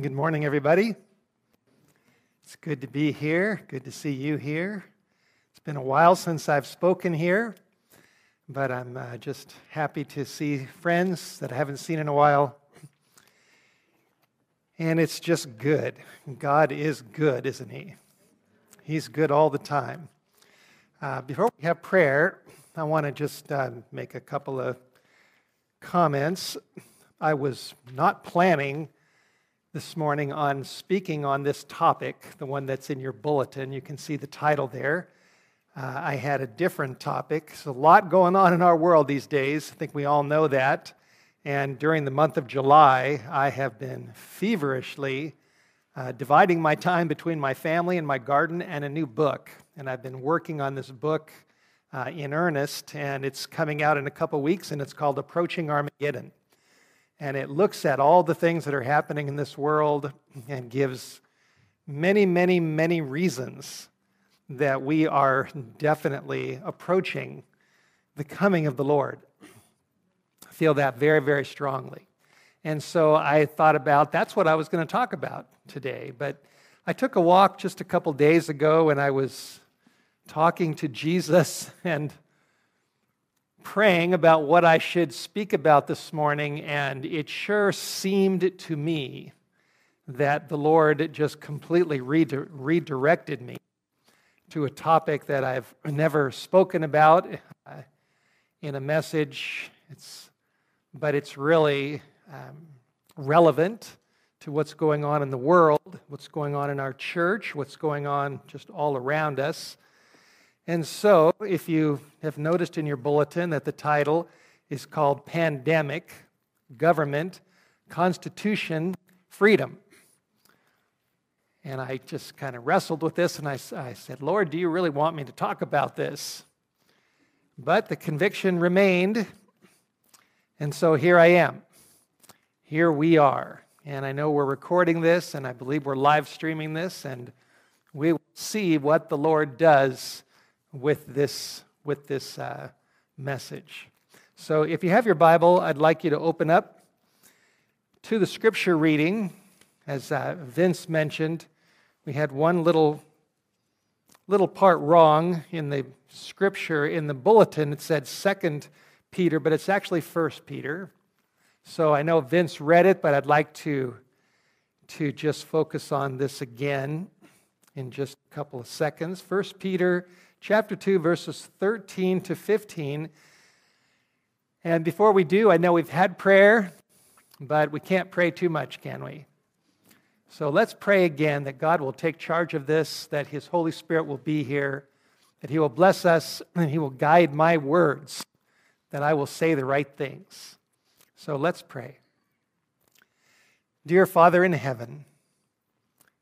Good morning, everybody. It's good to be here. Good to see you here. It's been a while since I've spoken here, but I'm uh, just happy to see friends that I haven't seen in a while. And it's just good. God is good, isn't He? He's good all the time. Uh, before we have prayer, I want to just uh, make a couple of comments. I was not planning this morning on speaking on this topic, the one that's in your bulletin. You can see the title there. Uh, I had a different topic. There's a lot going on in our world these days. I think we all know that. And during the month of July, I have been feverishly uh, dividing my time between my family and my garden and a new book. And I've been working on this book uh, in earnest, and it's coming out in a couple weeks, and it's called Approaching Armageddon and it looks at all the things that are happening in this world and gives many, many, many reasons that we are definitely approaching the coming of the Lord. I feel that very, very strongly. And so I thought about that's what I was going to talk about today. But I took a walk just a couple days ago and I was talking to Jesus and praying about what I should speak about this morning, and it sure seemed to me that the Lord just completely redirected me to a topic that I've never spoken about uh, in a message. It's, but it's really um, relevant to what's going on in the world, what's going on in our church, what's going on just all around us. And so, if you have noticed in your bulletin that the title is called Pandemic, Government, Constitution, Freedom. And I just kind of wrestled with this and I, I said, Lord, do you really want me to talk about this? But the conviction remained. And so here I am. Here we are. And I know we're recording this, and I believe we're live streaming this, and we will see what the Lord does with this, with this uh, message. So if you have your Bible, I'd like you to open up to the scripture reading. As uh, Vince mentioned, we had one little, little part wrong in the scripture. In the bulletin, it said Second Peter, but it's actually First Peter. So I know Vince read it, but I'd like to, to just focus on this again in just a couple of seconds. First Peter chapter 2, verses 13 to 15. And before we do, I know we've had prayer, but we can't pray too much, can we? So let's pray again that God will take charge of this, that His Holy Spirit will be here, that He will bless us, and He will guide my words, that I will say the right things. So let's pray. Dear Father in heaven,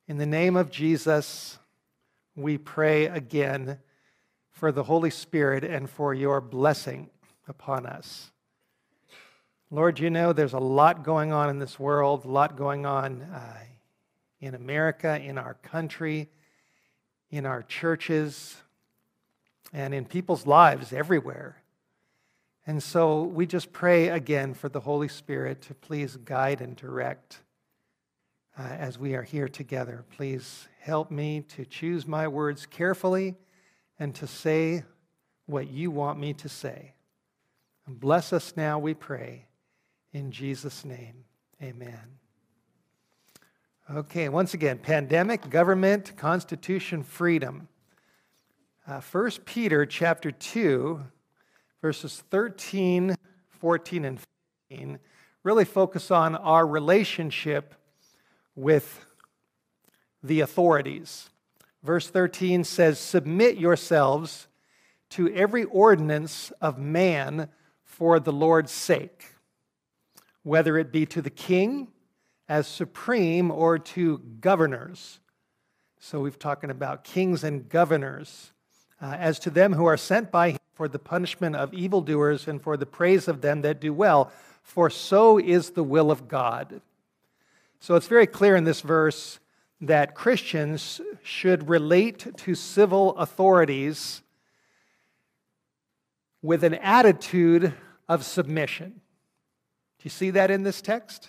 in the name of Jesus, we pray again for the Holy Spirit and for your blessing upon us. Lord, you know there's a lot going on in this world, a lot going on uh, in America, in our country, in our churches, and in people's lives everywhere. And so we just pray again for the Holy Spirit to please guide and direct uh, as we are here together. Please help me to choose my words carefully and to say what you want me to say. And bless us now, we pray. In Jesus' name, amen. Okay, once again, pandemic, government, constitution, freedom. Uh, 1 Peter chapter 2, verses 13, 14, and 15 really focus on our relationship with the authorities. Verse 13 says, Submit yourselves to every ordinance of man for the Lord's sake, whether it be to the king as supreme or to governors. So we've talking about kings and governors. Uh, as to them who are sent by him for the punishment of evildoers and for the praise of them that do well, for so is the will of God. So it's very clear in this verse that Christians should relate to civil authorities with an attitude of submission. Do you see that in this text?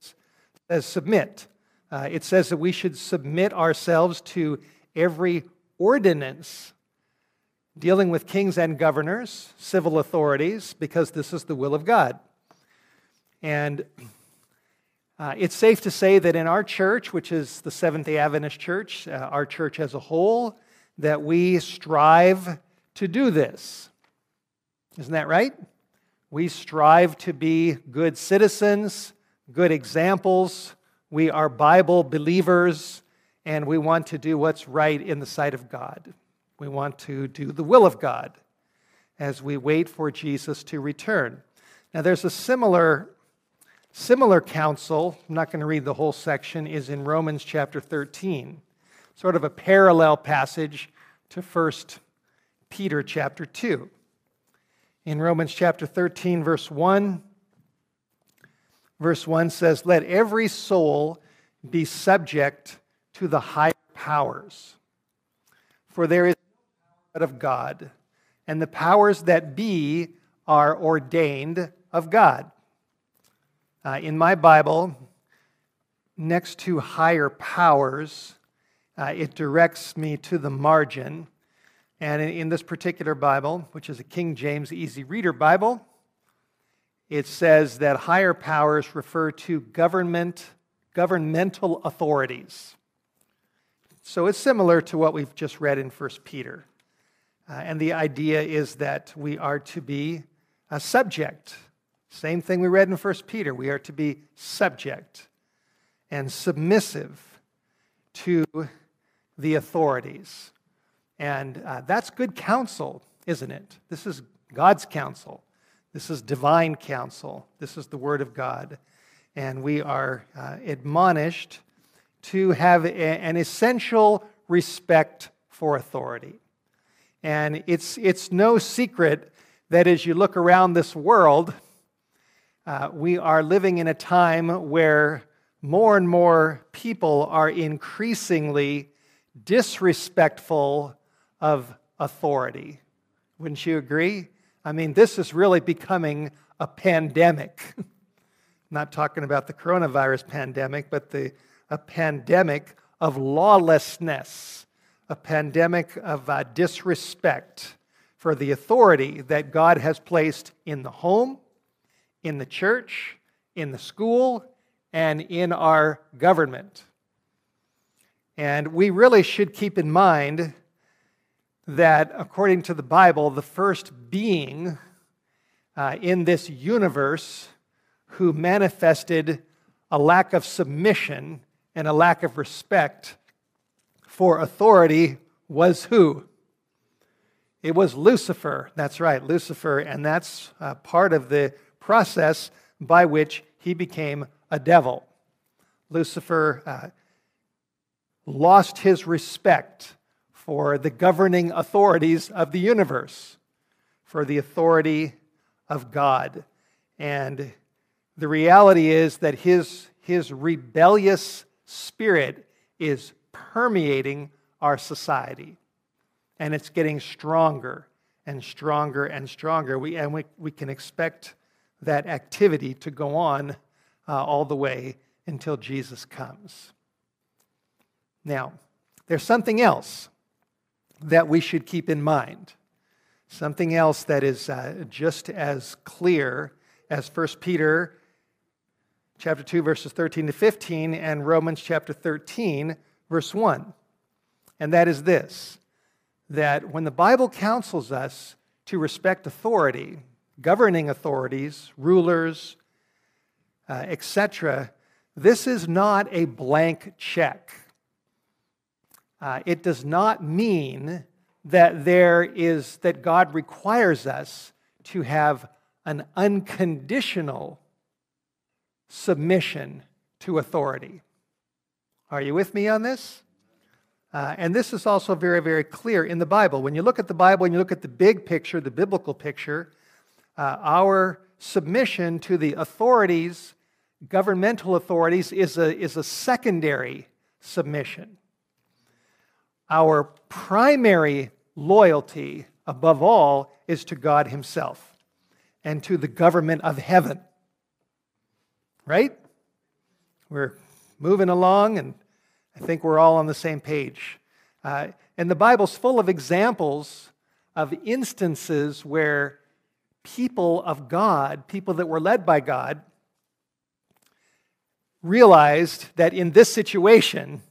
It says submit. Uh, it says that we should submit ourselves to every ordinance dealing with kings and governors, civil authorities, because this is the will of God. And uh, it's safe to say that in our church, which is the Seventh day Adventist Church, uh, our church as a whole, that we strive to do this. Isn't that right? We strive to be good citizens, good examples. We are Bible believers, and we want to do what's right in the sight of God. We want to do the will of God as we wait for Jesus to return. Now, there's a similar, similar counsel, I'm not going to read the whole section, is in Romans chapter 13, sort of a parallel passage to 1 Peter chapter 2. In Romans chapter 13, verse 1, verse 1 says, Let every soul be subject to the higher powers. For there is no power but of God, and the powers that be are ordained of God. Uh, in my Bible, next to higher powers, uh, it directs me to the margin. And in, in this particular Bible, which is a King James Easy Reader Bible, it says that higher powers refer to government, governmental authorities. So it's similar to what we've just read in 1 Peter. Uh, and the idea is that we are to be a subject. Same thing we read in 1 Peter. We are to be subject and submissive to the authorities. And uh, that's good counsel, isn't it? This is God's counsel. This is divine counsel. This is the Word of God. And we are uh, admonished to have a, an essential respect for authority. And it's, it's no secret that as you look around this world, uh, we are living in a time where more and more people are increasingly disrespectful of authority. Wouldn't you agree? I mean, this is really becoming a pandemic. Not talking about the coronavirus pandemic, but the, a pandemic of lawlessness a pandemic of uh, disrespect for the authority that God has placed in the home, in the church, in the school, and in our government. And we really should keep in mind that, according to the Bible, the first being uh, in this universe who manifested a lack of submission and a lack of respect for authority was who? It was Lucifer. That's right, Lucifer. And that's uh, part of the process by which he became a devil. Lucifer uh, lost his respect for the governing authorities of the universe, for the authority of God. And the reality is that his, his rebellious spirit is permeating our society. And it's getting stronger and stronger and stronger. We, and we, we can expect that activity to go on uh, all the way until Jesus comes. Now, there's something else that we should keep in mind. Something else that is uh, just as clear as 1 Peter chapter 2 verses 13 to 15 and Romans chapter 13 verse 1. And that is this that when the Bible counsels us to respect authority, governing authorities, rulers, uh, etc., this is not a blank check. Uh, it does not mean that there is that God requires us to have an unconditional submission to authority. Are you with me on this? Uh, and this is also very, very clear in the Bible. When you look at the Bible and you look at the big picture, the biblical picture, uh, our submission to the authorities, governmental authorities, is a, is a secondary submission. Our primary loyalty, above all, is to God Himself and to the government of heaven. Right? We're moving along, and I think we're all on the same page. Uh, and the Bible's full of examples of instances where people of God, people that were led by God, realized that in this situation,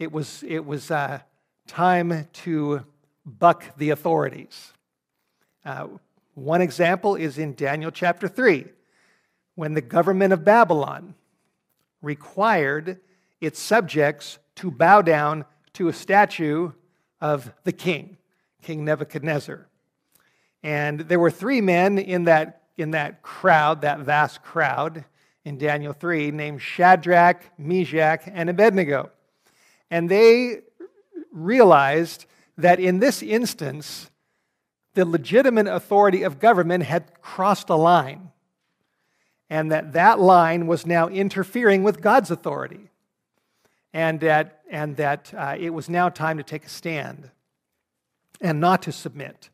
it was, it was uh, time to buck the authorities. Uh, one example is in Daniel chapter 3, when the government of Babylon required its subjects to bow down to a statue of the king, King Nebuchadnezzar. And there were three men in that, in that crowd, that vast crowd in Daniel 3, named Shadrach, Meshach, and Abednego. And they realized that in this instance, the legitimate authority of government had crossed a line, and that that line was now interfering with God's authority, and that, and that uh, it was now time to take a stand and not to submit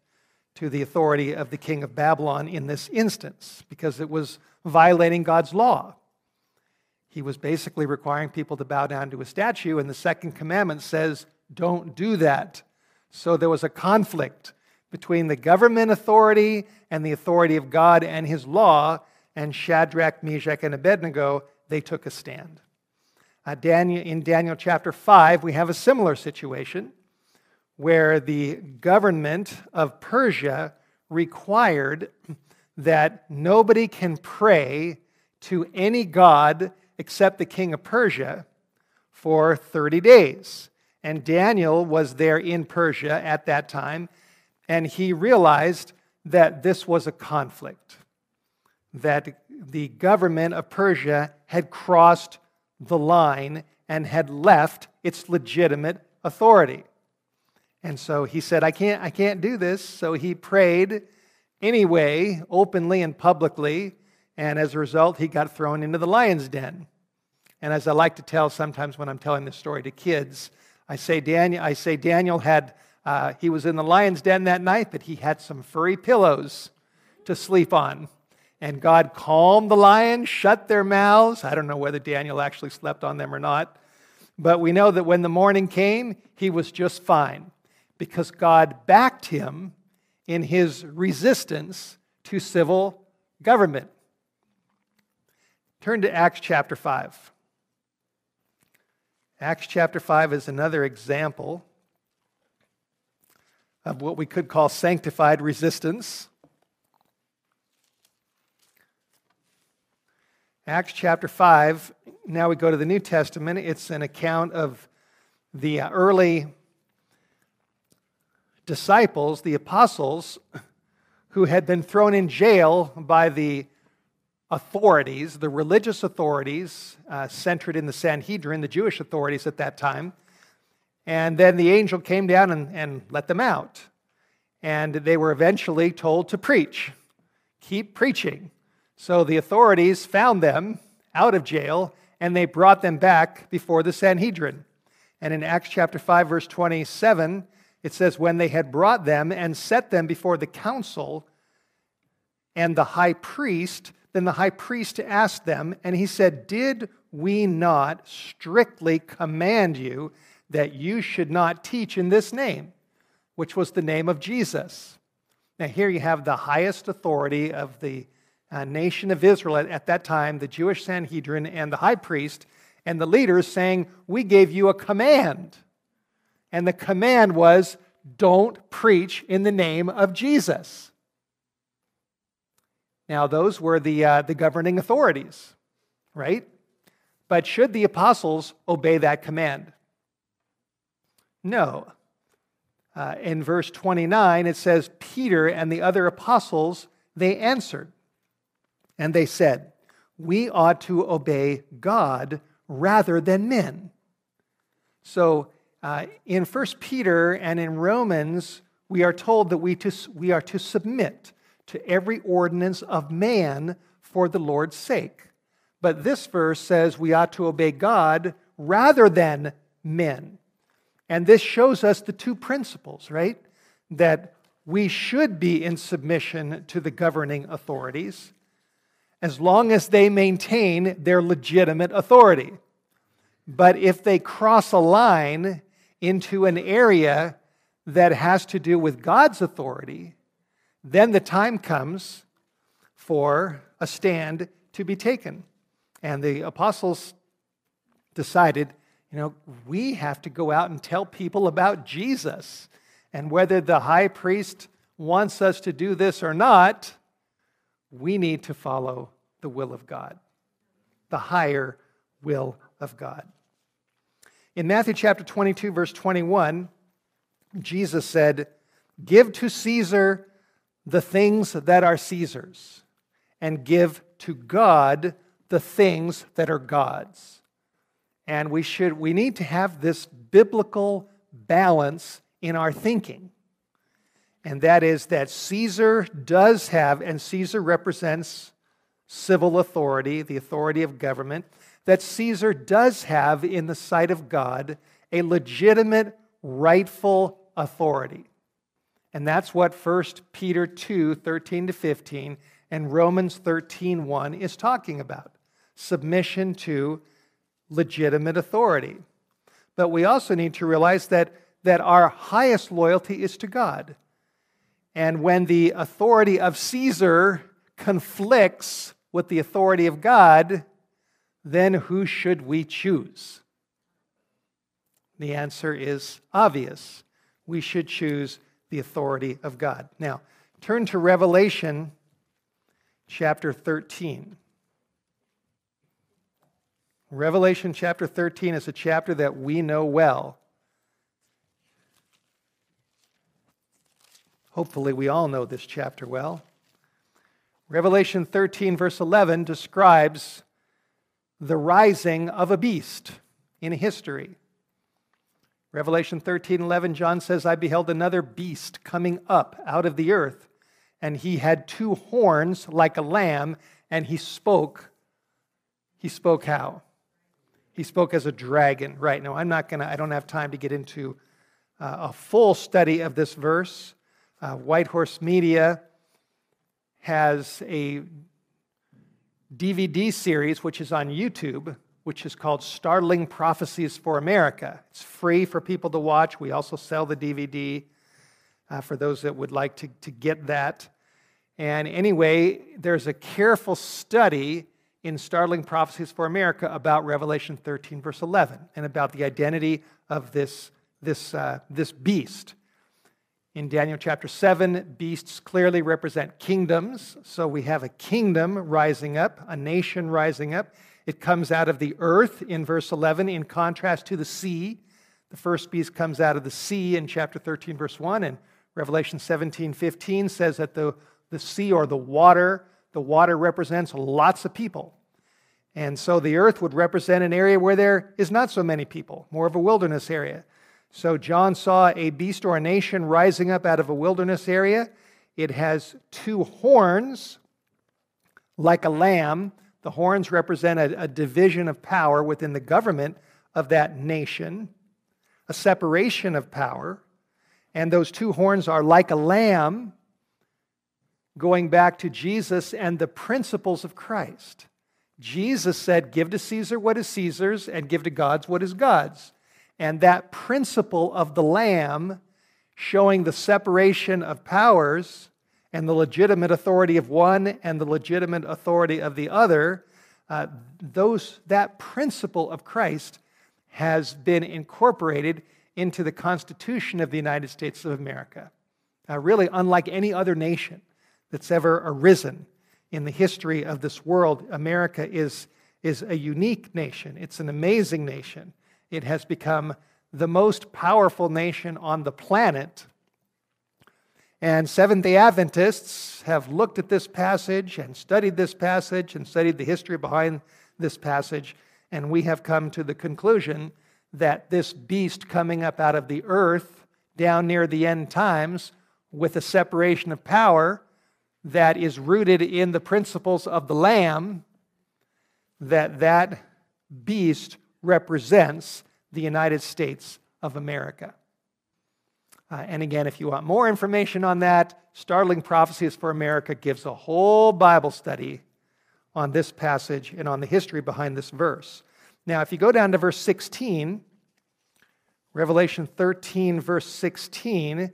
to the authority of the king of Babylon in this instance, because it was violating God's law. He was basically requiring people to bow down to a statue, and the second commandment says, don't do that. So there was a conflict between the government authority and the authority of God and his law, and Shadrach, Meshach, and Abednego, they took a stand. Uh, Daniel, in Daniel chapter 5, we have a similar situation where the government of Persia required that nobody can pray to any god except the king of Persia for 30 days. And Daniel was there in Persia at that time, and he realized that this was a conflict, that the government of Persia had crossed the line and had left its legitimate authority. And so he said, I can't, I can't do this. So he prayed anyway, openly and publicly, and as a result, he got thrown into the lion's den. And as I like to tell sometimes when I'm telling this story to kids, I say Daniel, I say Daniel had, uh, he was in the lion's den that night, but he had some furry pillows to sleep on. And God calmed the lions, shut their mouths. I don't know whether Daniel actually slept on them or not. But we know that when the morning came, he was just fine because God backed him in his resistance to civil government. Turn to Acts chapter 5. Acts chapter 5 is another example of what we could call sanctified resistance. Acts chapter 5, now we go to the New Testament. It's an account of the early disciples, the apostles, who had been thrown in jail by the authorities, the religious authorities, uh, centered in the Sanhedrin, the Jewish authorities at that time. And then the angel came down and, and let them out. And they were eventually told to preach, keep preaching. So the authorities found them out of jail and they brought them back before the Sanhedrin. And in Acts chapter 5, verse 27, it says, When they had brought them and set them before the council and the high priest, then the high priest asked them, and he said, Did we not strictly command you that you should not teach in this name, which was the name of Jesus? Now, here you have the highest authority of the uh, nation of Israel at, at that time, the Jewish Sanhedrin and the high priest, and the leaders saying, We gave you a command. And the command was, Don't preach in the name of Jesus. Now, those were the, uh, the governing authorities, right? But should the apostles obey that command? No. Uh, in verse 29, it says, Peter and the other apostles, they answered, and they said, We ought to obey God rather than men. So, uh, in 1 Peter and in Romans, we are told that we, to, we are to submit to every ordinance of man for the Lord's sake. But this verse says we ought to obey God rather than men. And this shows us the two principles, right? That we should be in submission to the governing authorities, as long as they maintain their legitimate authority. But if they cross a line into an area that has to do with God's authority, then the time comes for a stand to be taken. And the apostles decided, you know, we have to go out and tell people about Jesus. And whether the high priest wants us to do this or not, we need to follow the will of God, the higher will of God. In Matthew chapter 22, verse 21, Jesus said, Give to Caesar the things that are Caesar's, and give to God the things that are God's. And we should we need to have this biblical balance in our thinking. And that is that Caesar does have, and Caesar represents civil authority, the authority of government, that Caesar does have in the sight of God a legitimate, rightful authority. And that's what 1 Peter 2 13 to 15 and Romans 13 1 is talking about submission to legitimate authority. But we also need to realize that, that our highest loyalty is to God. And when the authority of Caesar conflicts with the authority of God, then who should we choose? The answer is obvious. We should choose the authority of God. Now, turn to Revelation chapter 13. Revelation chapter 13 is a chapter that we know well. Hopefully, we all know this chapter well. Revelation 13, verse 11, describes the rising of a beast in history. Revelation 13, 11, John says, I beheld another beast coming up out of the earth, and he had two horns like a lamb, and he spoke. He spoke how? He spoke as a dragon. Right now, I'm not going to, I don't have time to get into uh, a full study of this verse. Uh, White Horse Media has a DVD series, which is on YouTube, which is called Startling Prophecies for America. It's free for people to watch. We also sell the DVD uh, for those that would like to, to get that. And anyway, there's a careful study in Startling Prophecies for America about Revelation 13, verse 11, and about the identity of this, this, uh, this beast. In Daniel chapter 7, beasts clearly represent kingdoms. So we have a kingdom rising up, a nation rising up. It comes out of the earth in verse 11, in contrast to the sea. The first beast comes out of the sea in chapter 13, verse 1, and Revelation 17, 15 says that the, the sea or the water the water represents lots of people. And so the earth would represent an area where there is not so many people, more of a wilderness area. So John saw a beast or a nation rising up out of a wilderness area. It has two horns like a lamb. The horns represent a, a division of power within the government of that nation, a separation of power. And those two horns are like a lamb going back to Jesus and the principles of Christ. Jesus said, Give to Caesar what is Caesar's, and give to God's what is God's. And that principle of the Lamb, showing the separation of powers and the legitimate authority of one and the legitimate authority of the other, uh, those, that principle of Christ has been incorporated into the Constitution of the United States of America. Uh, really, unlike any other nation that's ever arisen in the history of this world, America is, is a unique nation. It's an amazing nation. It has become the most powerful nation on the planet. And Seventh day Adventists have looked at this passage and studied this passage and studied the history behind this passage, and we have come to the conclusion that this beast coming up out of the earth down near the end times with a separation of power that is rooted in the principles of the lamb that that beast represents the United States of America. Uh, and again, if you want more information on that, Startling Prophecies for America gives a whole Bible study on this passage and on the history behind this verse. Now, if you go down to verse 16, Revelation 13, verse 16,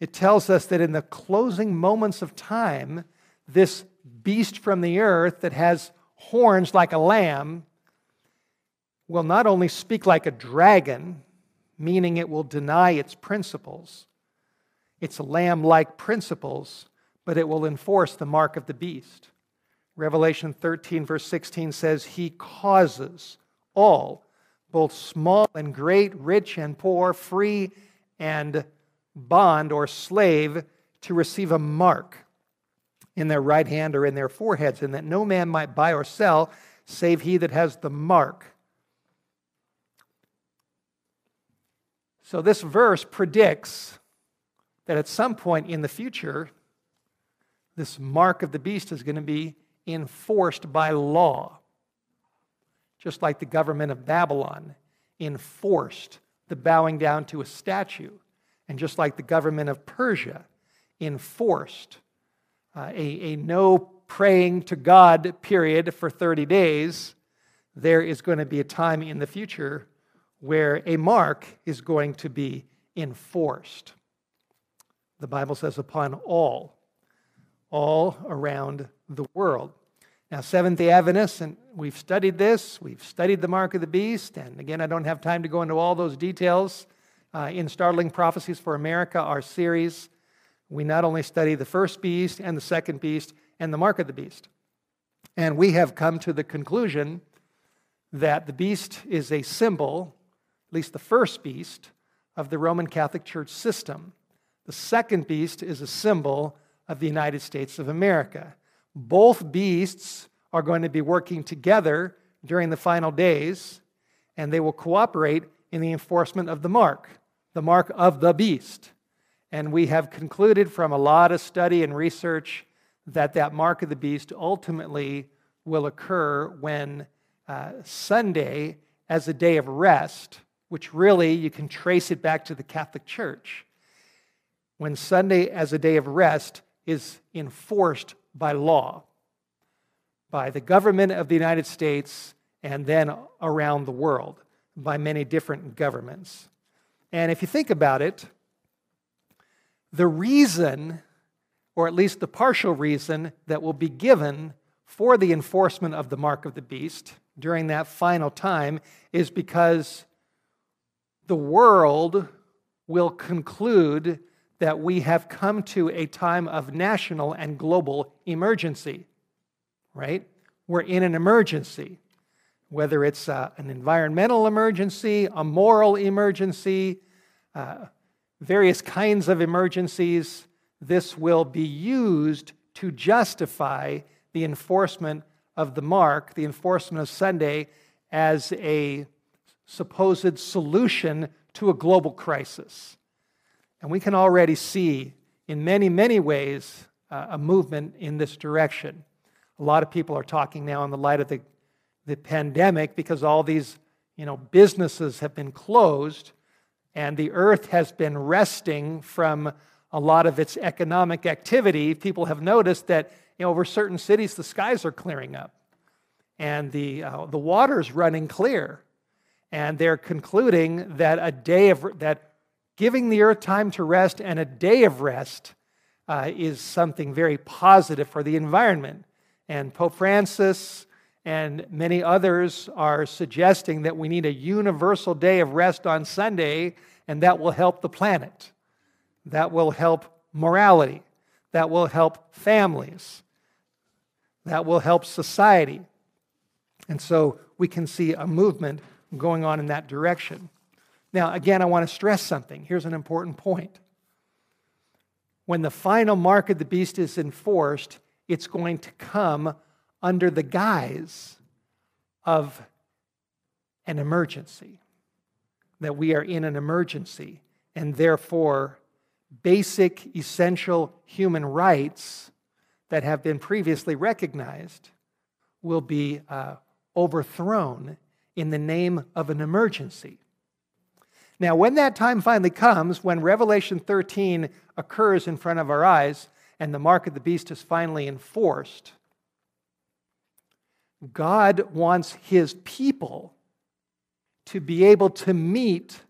it tells us that in the closing moments of time, this beast from the earth that has horns like a lamb will not only speak like a dragon, meaning it will deny its principles, its lamb like principles, but it will enforce the mark of the beast. Revelation 13, verse 16 says, He causes all, both small and great, rich and poor, free and bond or slave, to receive a mark in their right hand or in their foreheads, and that no man might buy or sell save he that has the mark. So, this verse predicts that at some point in the future, this mark of the beast is going to be enforced by law just like the government of Babylon enforced the bowing down to a statue, and just like the government of Persia enforced uh, a, a no praying to God period for 30 days, there is going to be a time in the future where a mark is going to be enforced. The Bible says, upon all, all around the world. Now, Seventh day Adventists, and we've studied this, we've studied the mark of the beast, and again, I don't have time to go into all those details. Uh, in Startling Prophecies for America, our series, we not only study the first beast and the second beast and the mark of the beast. And we have come to the conclusion that the beast is a symbol, at least the first beast, of the Roman Catholic Church system. The second beast is a symbol of the United States of America. Both beasts are going to be working together during the final days, and they will cooperate in the enforcement of the mark, the mark of the beast. And we have concluded from a lot of study and research that that mark of the beast ultimately will occur when uh, Sunday, as a day of rest, which really you can trace it back to the Catholic Church, when Sunday, as a day of rest, is enforced by law, by the government of the United States, and then around the world by many different governments. And if you think about it, the reason, or at least the partial reason, that will be given for the enforcement of the mark of the beast during that final time is because the world will conclude that we have come to a time of national and global emergency, right? We're in an emergency, whether it's uh, an environmental emergency, a moral emergency, uh, various kinds of emergencies. This will be used to justify the enforcement of the mark, the enforcement of Sunday, as a supposed solution to a global crisis. And we can already see in many, many ways uh, a movement in this direction. A lot of people are talking now in the light of the, the pandemic because all these you know, businesses have been closed and the earth has been resting from a lot of its economic activity. People have noticed that you know, over certain cities, the skies are clearing up and the, uh, the water's running clear. And they're concluding that a day of that giving the earth time to rest and a day of rest uh, is something very positive for the environment. And Pope Francis and many others are suggesting that we need a universal day of rest on Sunday, and that will help the planet. That will help morality. That will help families. That will help society. And so we can see a movement going on in that direction. Now, again, I want to stress something. Here's an important point. When the final mark of the beast is enforced, it's going to come under the guise of an emergency, that we are in an emergency, and therefore, basic, essential human rights that have been previously recognized will be uh, overthrown in the name of an emergency. Now, when that time finally comes, when Revelation 13 occurs in front of our eyes and the mark of the beast is finally enforced, God wants his people to be able to meet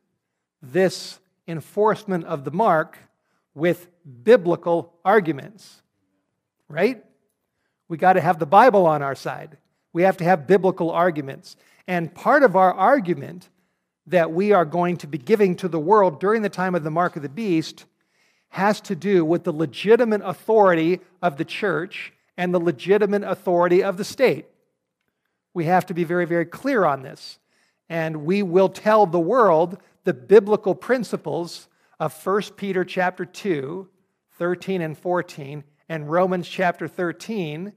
this enforcement of the mark with biblical arguments, right? We got to have the Bible on our side. We have to have biblical arguments. And part of our argument that we are going to be giving to the world during the time of the mark of the beast has to do with the legitimate authority of the church and the legitimate authority of the state. We have to be very, very clear on this. And we will tell the world the biblical principles of 1 Peter chapter 2, 13 and 14, and Romans chapter 13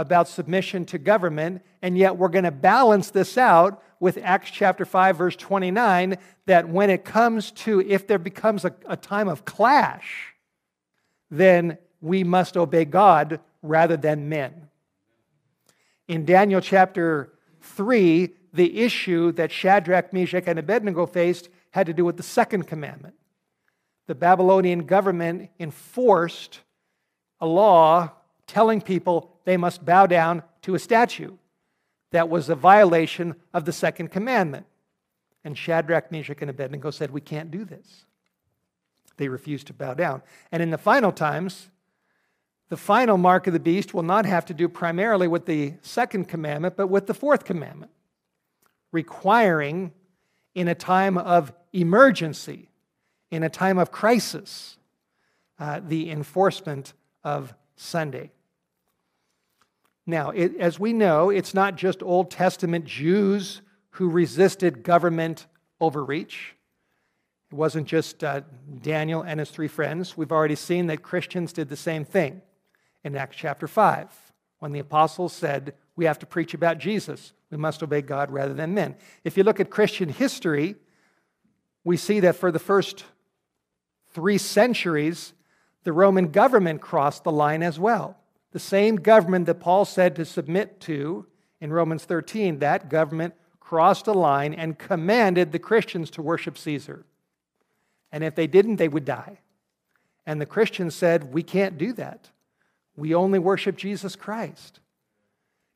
about submission to government, and yet we're going to balance this out with Acts chapter 5, verse 29, that when it comes to if there becomes a, a time of clash, then we must obey God rather than men. In Daniel chapter 3, the issue that Shadrach, Meshach, and Abednego faced had to do with the second commandment. The Babylonian government enforced a law telling people they must bow down to a statue. That was a violation of the second commandment. And Shadrach, Meshach, and Abednego said, We can't do this. They refused to bow down. And in the final times, the final mark of the beast will not have to do primarily with the second commandment, but with the fourth commandment, requiring in a time of emergency, in a time of crisis, uh, the enforcement of Sunday. Now, it, as we know, it's not just Old Testament Jews who resisted government overreach. It wasn't just uh, Daniel and his three friends. We've already seen that Christians did the same thing in Acts chapter 5 when the apostles said, We have to preach about Jesus. We must obey God rather than men. If you look at Christian history, we see that for the first three centuries, the Roman government crossed the line as well. The same government that Paul said to submit to in Romans 13, that government crossed a line and commanded the Christians to worship Caesar. And if they didn't, they would die. And the Christians said, We can't do that. We only worship Jesus Christ.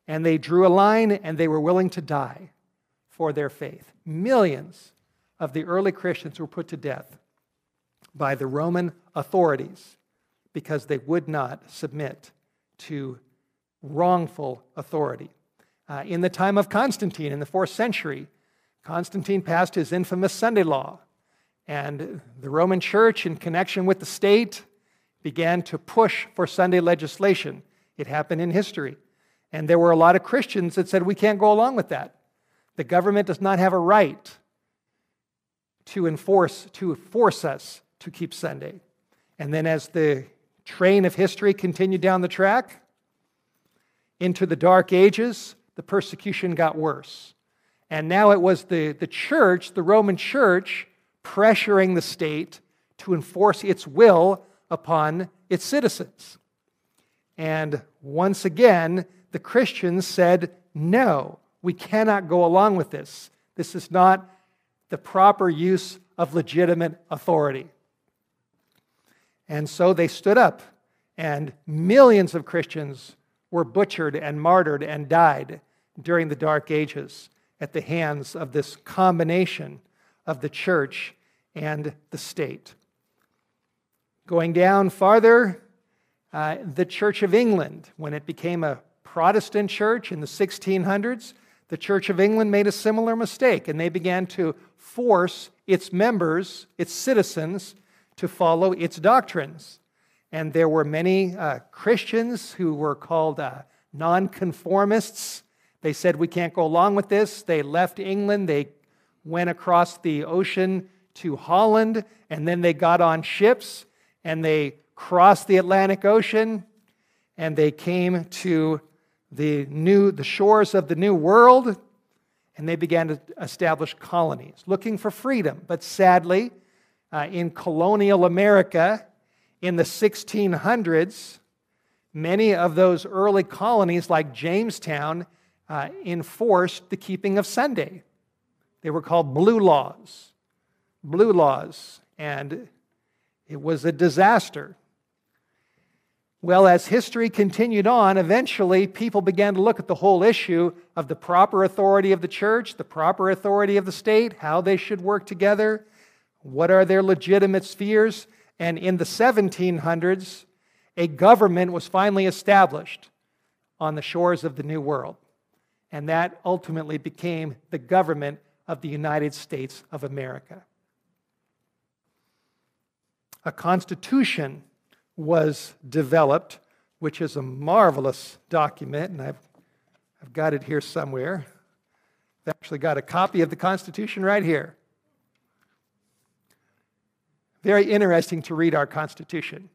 And they drew a line and they were willing to die for their faith. Millions of the early Christians were put to death by the Roman authorities because they would not submit to wrongful authority. Uh, in the time of Constantine in the fourth century, Constantine passed his infamous Sunday law, and the Roman Church, in connection with the state, began to push for Sunday legislation. It happened in history. And there were a lot of Christians that said, we can't go along with that. The government does not have a right to enforce, to force us to keep Sunday. And then as the train of history continued down the track into the Dark Ages, the persecution got worse. And now it was the, the church, the Roman church, pressuring the state to enforce its will upon its citizens. And once again, the Christians said, no, we cannot go along with this. This is not the proper use of legitimate authority. And so they stood up, and millions of Christians were butchered and martyred and died during the Dark Ages at the hands of this combination of the church and the state. Going down farther, uh, the Church of England, when it became a Protestant church in the 1600s, the Church of England made a similar mistake and they began to force its members, its citizens, to follow its doctrines. And there were many uh, Christians who were called uh, nonconformists. They said, We can't go along with this. They left England, they went across the ocean to Holland, and then they got on ships and they crossed the Atlantic Ocean and they came to the new the shores of the new world and they began to establish colonies looking for freedom but sadly uh, in colonial America in the 1600s, many of those early colonies, like Jamestown, uh, enforced the keeping of Sunday. They were called blue laws. Blue laws. And it was a disaster. Well, as history continued on, eventually people began to look at the whole issue of the proper authority of the church, the proper authority of the state, how they should work together, what are their legitimate spheres. And in the 1700s, a government was finally established on the shores of the New World. And that ultimately became the government of the United States of America. A constitution was developed, which is a marvelous document, and I've, I've got it here somewhere. I've actually got a copy of the Constitution right here. Very interesting to read our Constitution.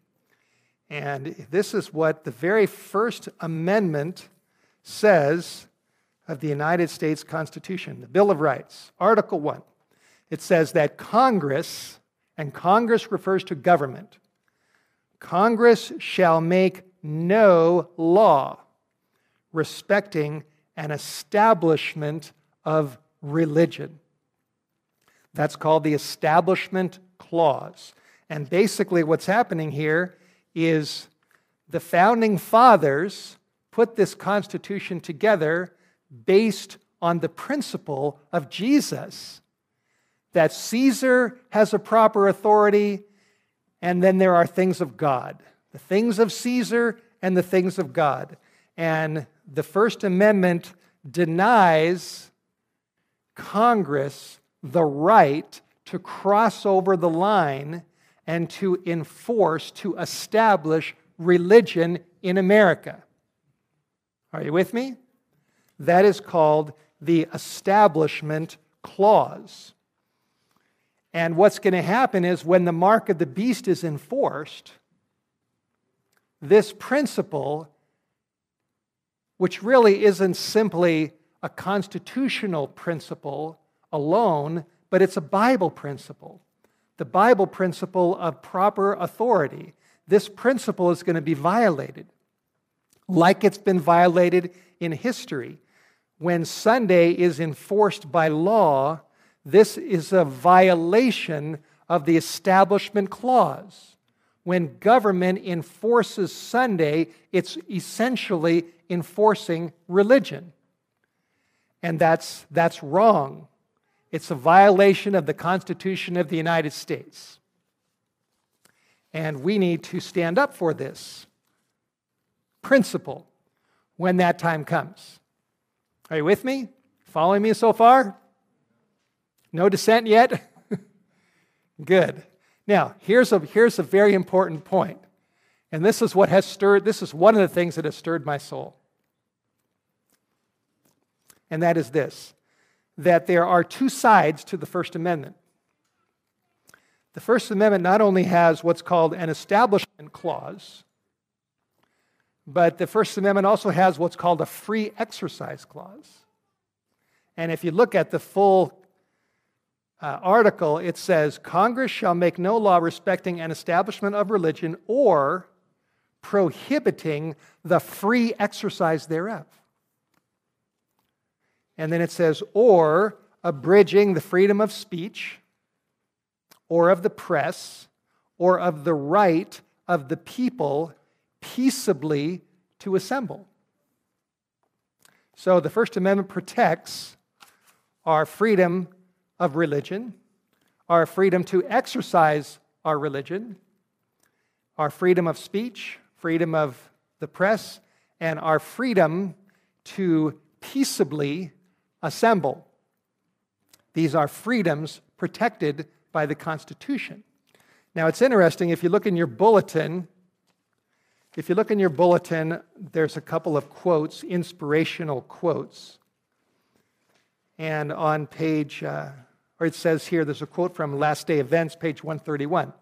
And this is what the very first amendment says of the United States Constitution, the Bill of Rights, Article 1. It says that Congress, and Congress refers to government, Congress shall make no law respecting an establishment of religion. That's called the Establishment Clause. And basically, what's happening here is the founding fathers put this Constitution together based on the principle of Jesus that Caesar has a proper authority and then there are things of God the things of Caesar and the things of God. And the First Amendment denies Congress the right to cross over the line and to enforce, to establish religion in America. Are you with me? That is called the Establishment Clause. And what's going to happen is when the mark of the beast is enforced, this principle, which really isn't simply a constitutional principle alone, but it's a Bible principle, the Bible principle of proper authority, this principle is going to be violated, like it's been violated in history. When Sunday is enforced by law, this is a violation of the Establishment Clause. When government enforces Sunday, it's essentially enforcing religion. And that's, that's wrong. It's a violation of the Constitution of the United States. And we need to stand up for this principle when that time comes. Are you with me? Following me so far? No dissent yet? Good. Now, here's a, here's a very important point. And this is what has stirred, this is one of the things that has stirred my soul. And that is this that there are two sides to the First Amendment. The First Amendment not only has what's called an establishment clause, but the First Amendment also has what's called a free exercise clause. And if you look at the full uh, article, it says Congress shall make no law respecting an establishment of religion or prohibiting the free exercise thereof. And then it says, or abridging the freedom of speech, or of the press, or of the right of the people peaceably to assemble. So the First Amendment protects our freedom of religion, our freedom to exercise our religion, our freedom of speech, freedom of the press, and our freedom to peaceably assemble. These are freedoms protected by the Constitution. Now, it's interesting, if you look in your bulletin, if you look in your bulletin, there's a couple of quotes, inspirational quotes. And on page, uh, or it says here, there's a quote from Last Day Events, page 131.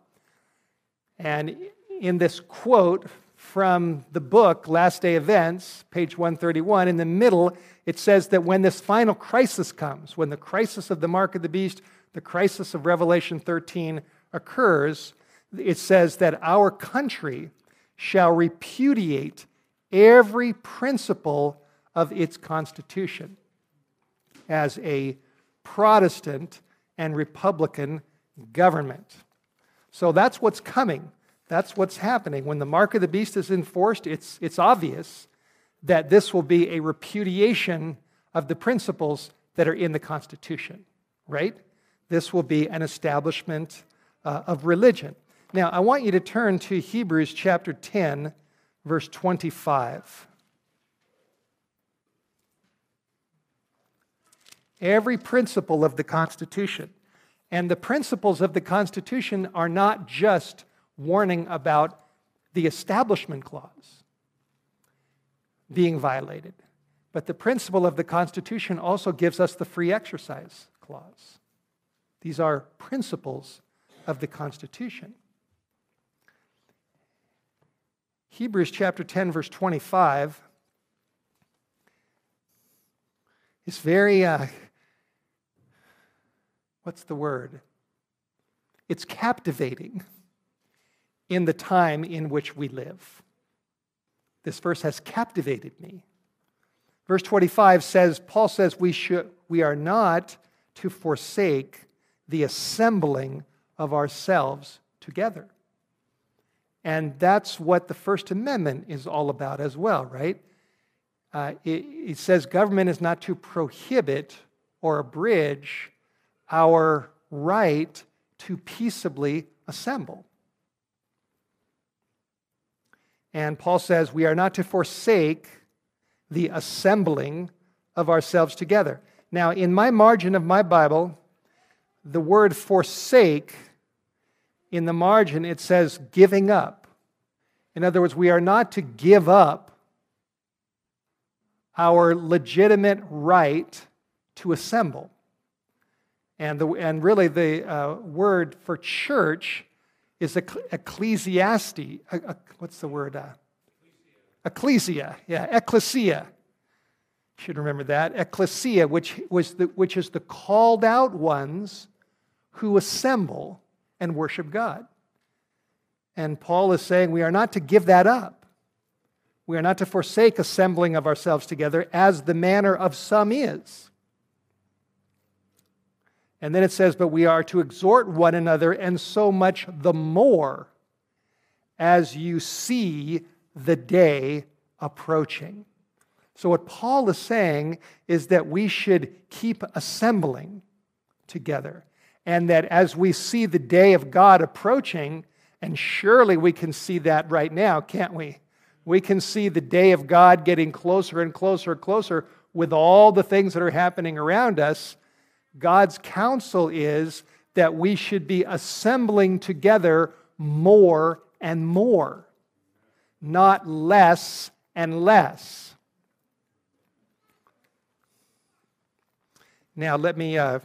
And in this quote from the book, Last Day Events, page 131, in the middle, it says that when this final crisis comes, when the crisis of the mark of the beast, the crisis of Revelation 13 occurs, it says that our country shall repudiate every principle of its constitution as a Protestant and Republican government. So that's what's coming. That's what's happening. When the mark of the beast is enforced, it's, it's obvious that this will be a repudiation of the principles that are in the Constitution, right? This will be an establishment uh, of religion. Now, I want you to turn to Hebrews chapter 10, verse 25. Every principle of the Constitution. And the principles of the Constitution are not just warning about the Establishment Clause being violated, but the principle of the Constitution also gives us the Free Exercise Clause. These are principles of the Constitution. Hebrews chapter 10, verse 25 is very, uh, what's the word? It's captivating in the time in which we live. This verse has captivated me. Verse 25 says, Paul says, we, should, we are not to forsake the assembling of ourselves together. And that's what the First Amendment is all about as well, right? Uh, it, it says government is not to prohibit or abridge our right to peaceably assemble. And Paul says we are not to forsake the assembling of ourselves together. Now, in my margin of my Bible, the word forsake, in the margin, it says giving up. In other words, we are not to give up our legitimate right to assemble. And, the, and really, the uh, word for church is ecclesiasti. what's the word? Uh, ecclesia. Yeah, ecclesia. Should remember that. Ecclesia, which, was the, which is the called out ones who assemble and worship God. And Paul is saying we are not to give that up. We are not to forsake assembling of ourselves together as the manner of some is. And then it says, But we are to exhort one another, and so much the more as you see the day approaching. So, what Paul is saying is that we should keep assembling together, and that as we see the day of God approaching, and surely we can see that right now, can't we? We can see the day of God getting closer and closer and closer with all the things that are happening around us. God's counsel is that we should be assembling together more and more, not less and less. Now, let me, uh,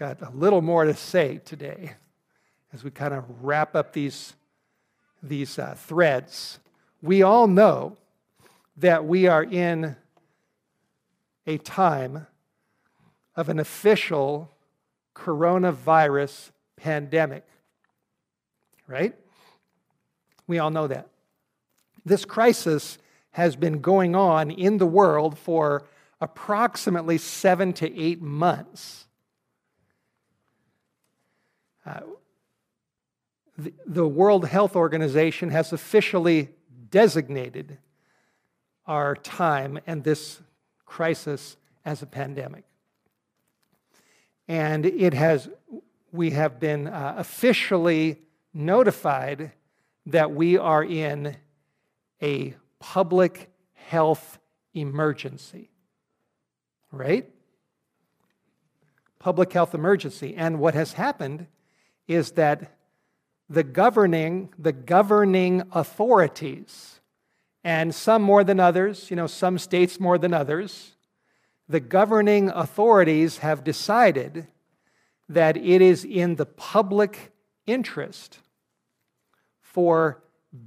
got a little more to say today as we kind of wrap up these, these uh, threads. We all know that we are in a time of an official coronavirus pandemic. Right? We all know that. This crisis has been going on in the world for approximately seven to eight months. Uh, the, the World Health Organization has officially designated our time and this crisis as a pandemic and it has we have been uh, officially notified that we are in a public health emergency right? Public health emergency. And what has happened is that the governing the governing authorities and some more than others you know some states more than others the governing authorities have decided that it is in the public interest for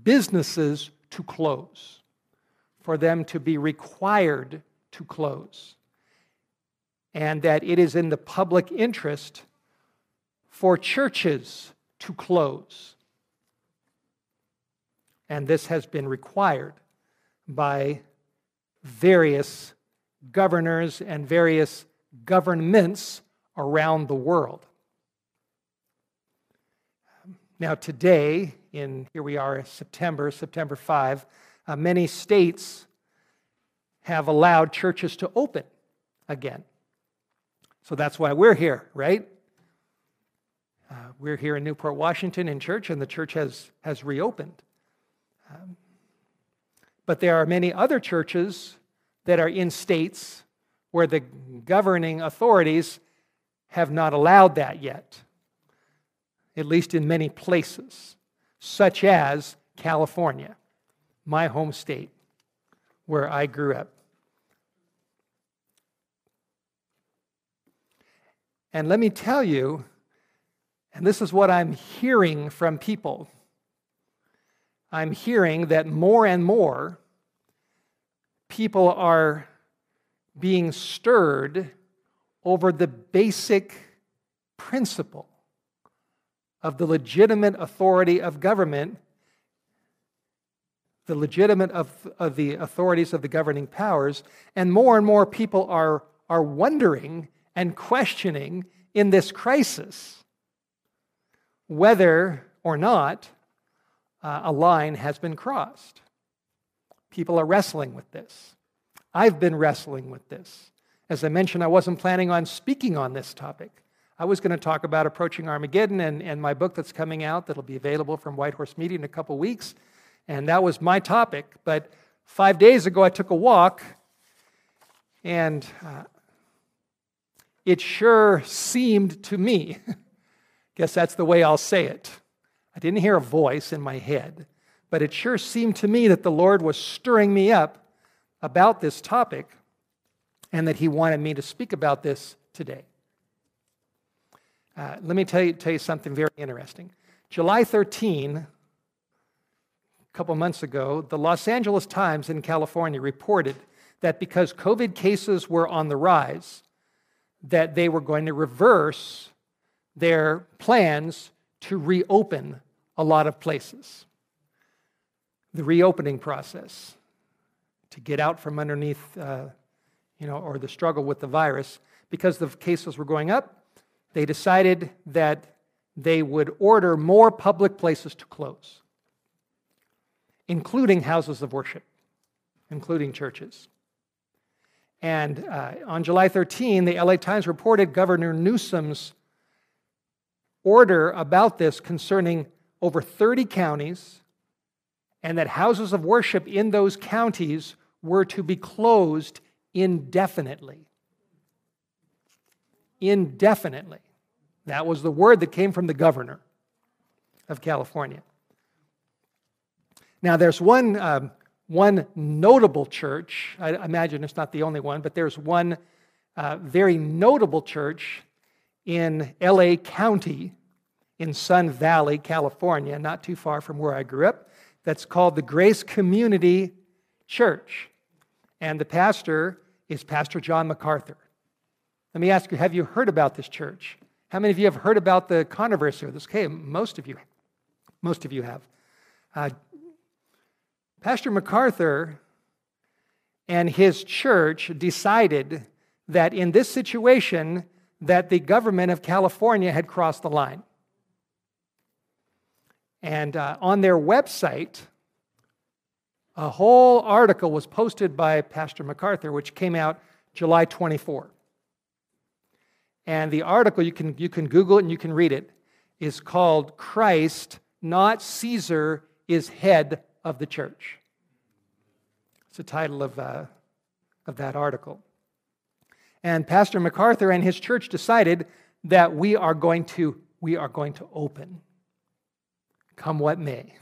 businesses to close, for them to be required to close, and that it is in the public interest for churches to close. And this has been required by various governors and various governments around the world. Now, today, in here we are, September, September 5, uh, many states have allowed churches to open again. So that's why we're here, right? Uh, we're here in Newport, Washington in church, and the church has, has reopened. Um, but there are many other churches that are in states where the governing authorities have not allowed that yet, at least in many places, such as California, my home state, where I grew up. And let me tell you, and this is what I'm hearing from people. I'm hearing that more and more people are being stirred over the basic principle of the legitimate authority of government, the legitimate of, of the authorities of the governing powers, and more and more people are, are wondering and questioning in this crisis whether or not uh, a line has been crossed. People are wrestling with this. I've been wrestling with this. As I mentioned, I wasn't planning on speaking on this topic. I was going to talk about approaching Armageddon and, and my book that's coming out that'll be available from White Horse Media in a couple weeks. And that was my topic. But five days ago, I took a walk and uh, it sure seemed to me, guess that's the way I'll say it. I didn't hear a voice in my head, but it sure seemed to me that the Lord was stirring me up about this topic and that He wanted me to speak about this today. Uh, let me tell you, tell you something very interesting. July 13, a couple months ago, the Los Angeles Times in California reported that because COVID cases were on the rise, that they were going to reverse their plans to reopen a lot of places. The reopening process to get out from underneath, uh, you know, or the struggle with the virus, because the cases were going up, they decided that they would order more public places to close, including houses of worship, including churches. And uh, on July 13, the LA Times reported Governor Newsom's order about this concerning over 30 counties, and that houses of worship in those counties were to be closed indefinitely. Indefinitely. That was the word that came from the governor of California. Now, there's one um, one notable church, I imagine it's not the only one, but there's one uh, very notable church in LA County in Sun Valley, California, not too far from where I grew up, that's called the Grace Community Church. And the pastor is Pastor John MacArthur. Let me ask you have you heard about this church? How many of you have heard about the controversy of this? Okay, most of you. Most of you have. Uh, Pastor MacArthur and his church decided that in this situation that the government of California had crossed the line. And uh, on their website, a whole article was posted by Pastor MacArthur, which came out July 24. And the article, you can, you can Google it and you can read it, is called Christ, Not Caesar, is Head of the church. It's the title of, uh, of that article. And Pastor MacArthur and his church decided that we are going to, we are going to open, come what may.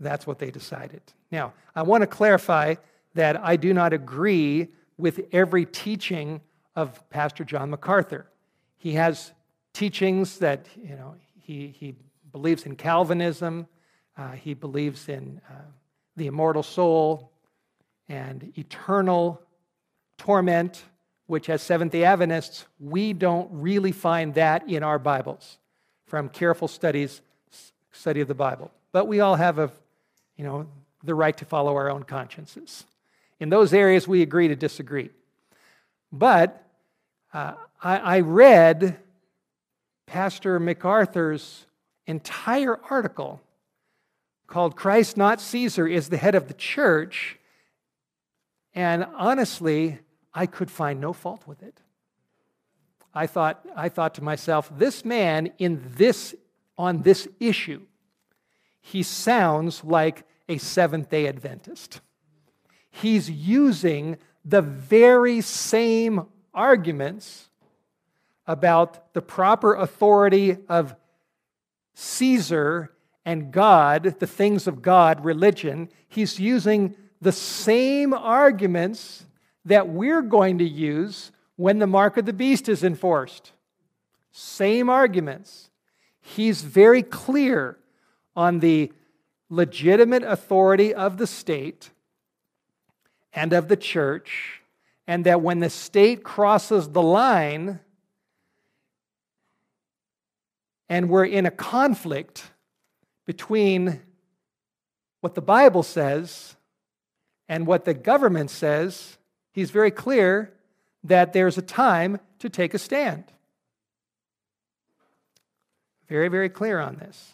That's what they decided. Now, I want to clarify that I do not agree with every teaching of Pastor John MacArthur. He has teachings that, you know, he, he believes in Calvinism, uh, he believes in uh, the immortal soul and eternal torment, which, as Seventh day Adventists, we don't really find that in our Bibles from careful studies, study of the Bible. But we all have a, you know, the right to follow our own consciences. In those areas, we agree to disagree. But uh, I, I read Pastor MacArthur's entire article called Christ Not Caesar is the head of the church. And honestly, I could find no fault with it. I thought, I thought to myself, this man in this, on this issue, he sounds like a Seventh day Adventist. He's using the very same arguments about the proper authority of Caesar and God, the things of God, religion. He's using the same arguments that we're going to use when the mark of the beast is enforced. Same arguments. He's very clear on the legitimate authority of the state and of the church, and that when the state crosses the line and we're in a conflict between what the Bible says and what the government says, he's very clear that there's a time to take a stand. Very, very clear on this.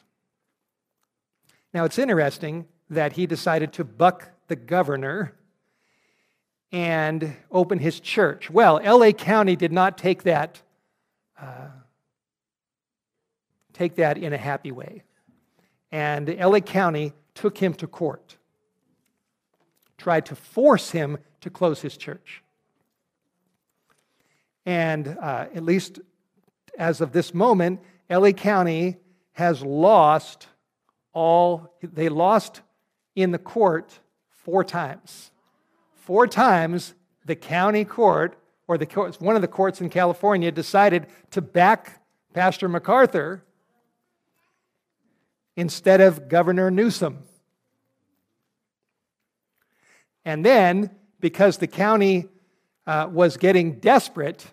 Now, it's interesting that he decided to buck the governor and open his church. Well, LA County did not take that, uh, take that in a happy way. And LA County took him to court, tried to force him to close his church. And uh, at least as of this moment, LA County has lost all, they lost in the court four times. Four times the county court, or the one of the courts in California, decided to back Pastor MacArthur instead of Governor Newsom. And then, because the county uh, was getting desperate,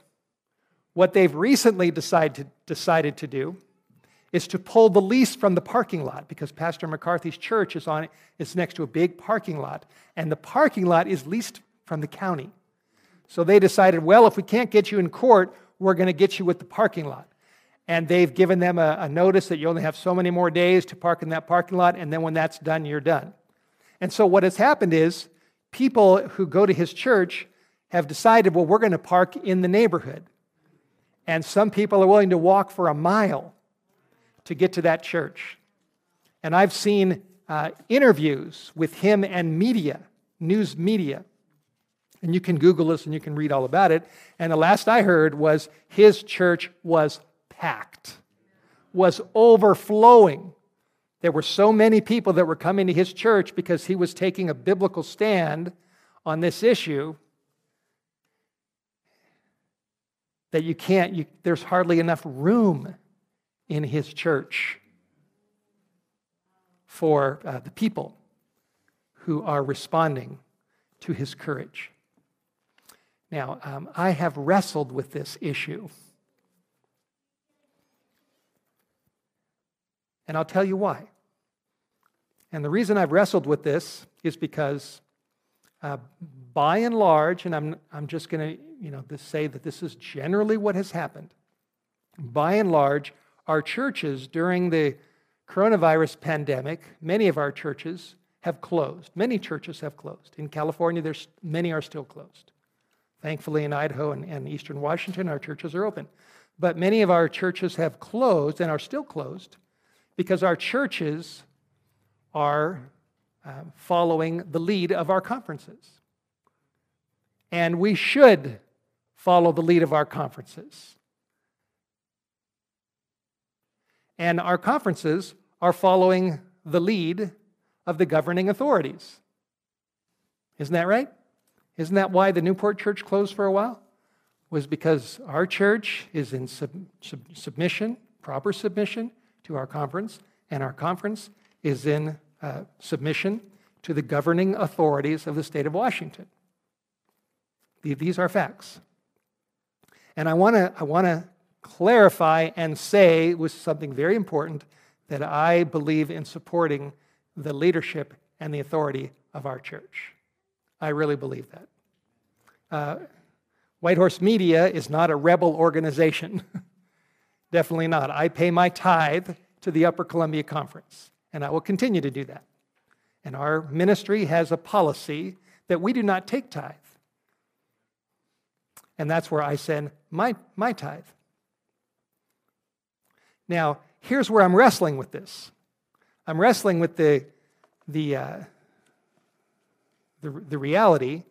what they've recently decided to, decided to do is to pull the lease from the parking lot because Pastor MacArthur's church is on it's next to a big parking lot, and the parking lot is leased from the county. So they decided, well, if we can't get you in court, we're going to get you with the parking lot. And they've given them a, a notice that you only have so many more days to park in that parking lot, and then when that's done, you're done. And so what has happened is people who go to his church have decided, well, we're going to park in the neighborhood. And some people are willing to walk for a mile to get to that church. And I've seen uh, interviews with him and media, news media. And you can Google this and you can read all about it. And the last I heard was his church was packed, was overflowing. There were so many people that were coming to his church because he was taking a biblical stand on this issue that you can't, you, there's hardly enough room in his church for uh, the people who are responding to his courage. Now, um, I have wrestled with this issue. And I'll tell you why. And the reason I've wrestled with this is because, uh, by and large, and I'm, I'm just going to you know, say that this is generally what has happened. By and large, our churches during the coronavirus pandemic, many of our churches have closed. Many churches have closed. In California, there's, many are still closed. Thankfully, in Idaho and, and eastern Washington, our churches are open. But many of our churches have closed and are still closed because our churches are uh, following the lead of our conferences. And we should follow the lead of our conferences. And our conferences are following the lead of the governing authorities. Isn't that right? Isn't that why the Newport Church closed for a while? Was because our church is in sub, sub, submission, proper submission to our conference, and our conference is in uh, submission to the governing authorities of the state of Washington. These are facts. And I want to I wanna clarify and say was something very important that I believe in supporting the leadership and the authority of our church. I really believe that. Uh, Whitehorse Media is not a rebel organization. Definitely not. I pay my tithe to the Upper Columbia Conference, and I will continue to do that. And our ministry has a policy that we do not take tithe. And that's where I send my, my tithe. Now, here's where I'm wrestling with this. I'm wrestling with the, the, uh, the, the reality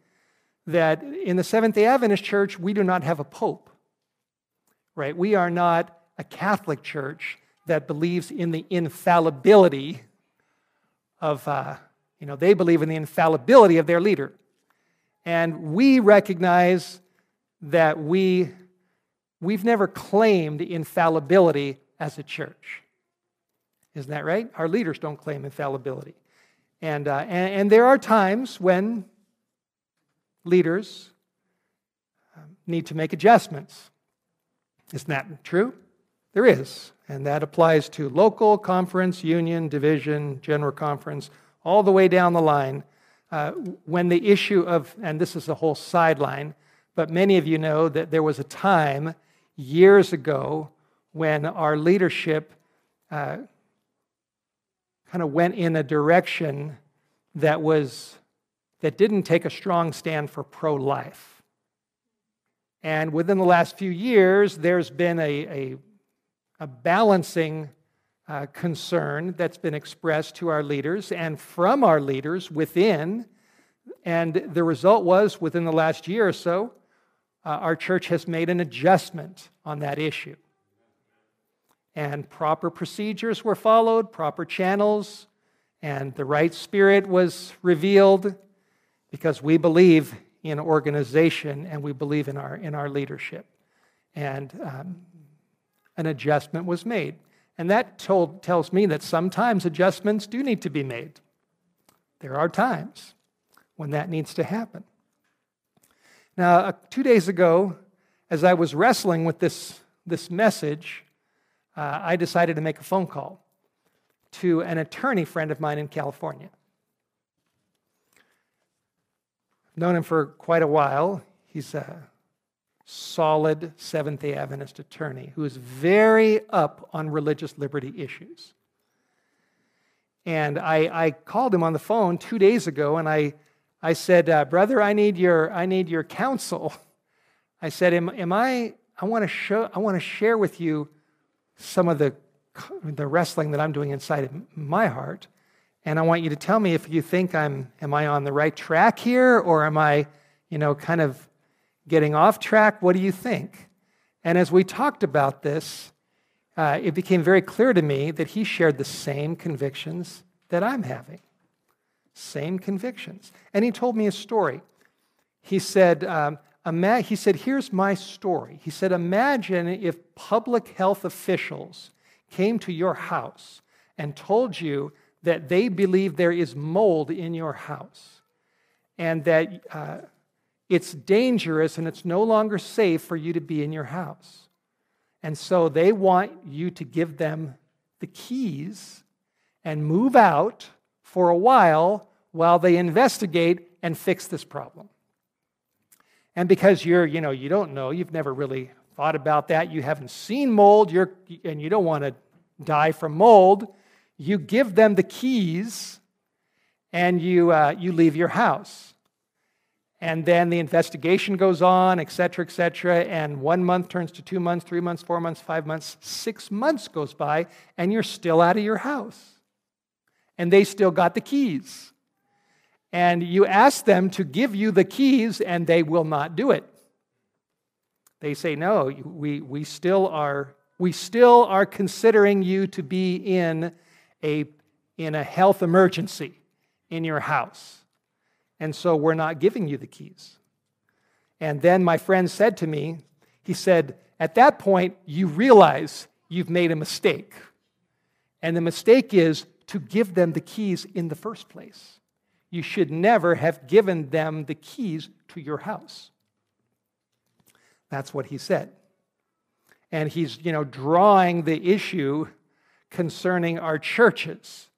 that in the Seventh day Adventist Church, we do not have a pope, right? We are not a Catholic church that believes in the infallibility of, uh, you know, they believe in the infallibility of their leader. And we recognize that we, we've never claimed infallibility as a church. Isn't that right? Our leaders don't claim infallibility. And, uh, and, and, there are times when leaders um, need to make adjustments. Isn't that true? There is. And that applies to local, conference, union, division, general conference, all the way down the line. Uh, when the issue of, and this is a whole sideline, but many of you know that there was a time years ago when our leadership uh, kind of went in a direction that was that didn't take a strong stand for pro-life. And within the last few years, there's been a, a, a balancing uh, concern that's been expressed to our leaders and from our leaders within. And the result was within the last year or so, uh, our church has made an adjustment on that issue and proper procedures were followed, proper channels, and the right spirit was revealed because we believe in organization and we believe in our, in our leadership. And um, an adjustment was made. And that told, tells me that sometimes adjustments do need to be made. There are times when that needs to happen. Now, uh, two days ago, as I was wrestling with this, this message, uh, I decided to make a phone call to an attorney friend of mine in California. I've known him for quite a while. He's a solid Seventh day Adventist attorney who is very up on religious liberty issues. And I, I called him on the phone two days ago and I, I said, uh, Brother, I need, your, I need your counsel. I said, Am, am I, I want to show, I want to share with you some of the, the wrestling that I'm doing inside of my heart. And I want you to tell me if you think I'm, am I on the right track here or am I, you know, kind of getting off track? What do you think? And as we talked about this, uh, it became very clear to me that he shared the same convictions that I'm having. Same convictions. And he told me a story. He said, um, he said, Here's my story. He said, Imagine if public health officials came to your house and told you that they believe there is mold in your house and that uh, it's dangerous and it's no longer safe for you to be in your house. And so they want you to give them the keys and move out for a while while they investigate and fix this problem. And because you're, you know, you don't know, you've never really thought about that, you haven't seen mold, you're, and you don't want to die from mold, you give them the keys and you, uh, you leave your house. And then the investigation goes on, et cetera, et cetera. And one month turns to two months, three months, four months, five months, six months goes by, and you're still out of your house. And they still got the keys and you ask them to give you the keys, and they will not do it. They say, No, we, we, still, are, we still are considering you to be in a, in a health emergency in your house. And so we're not giving you the keys. And then my friend said to me, He said, At that point, you realize you've made a mistake. And the mistake is to give them the keys in the first place you should never have given them the keys to your house. That's what he said. And he's, you know, drawing the issue concerning our churches.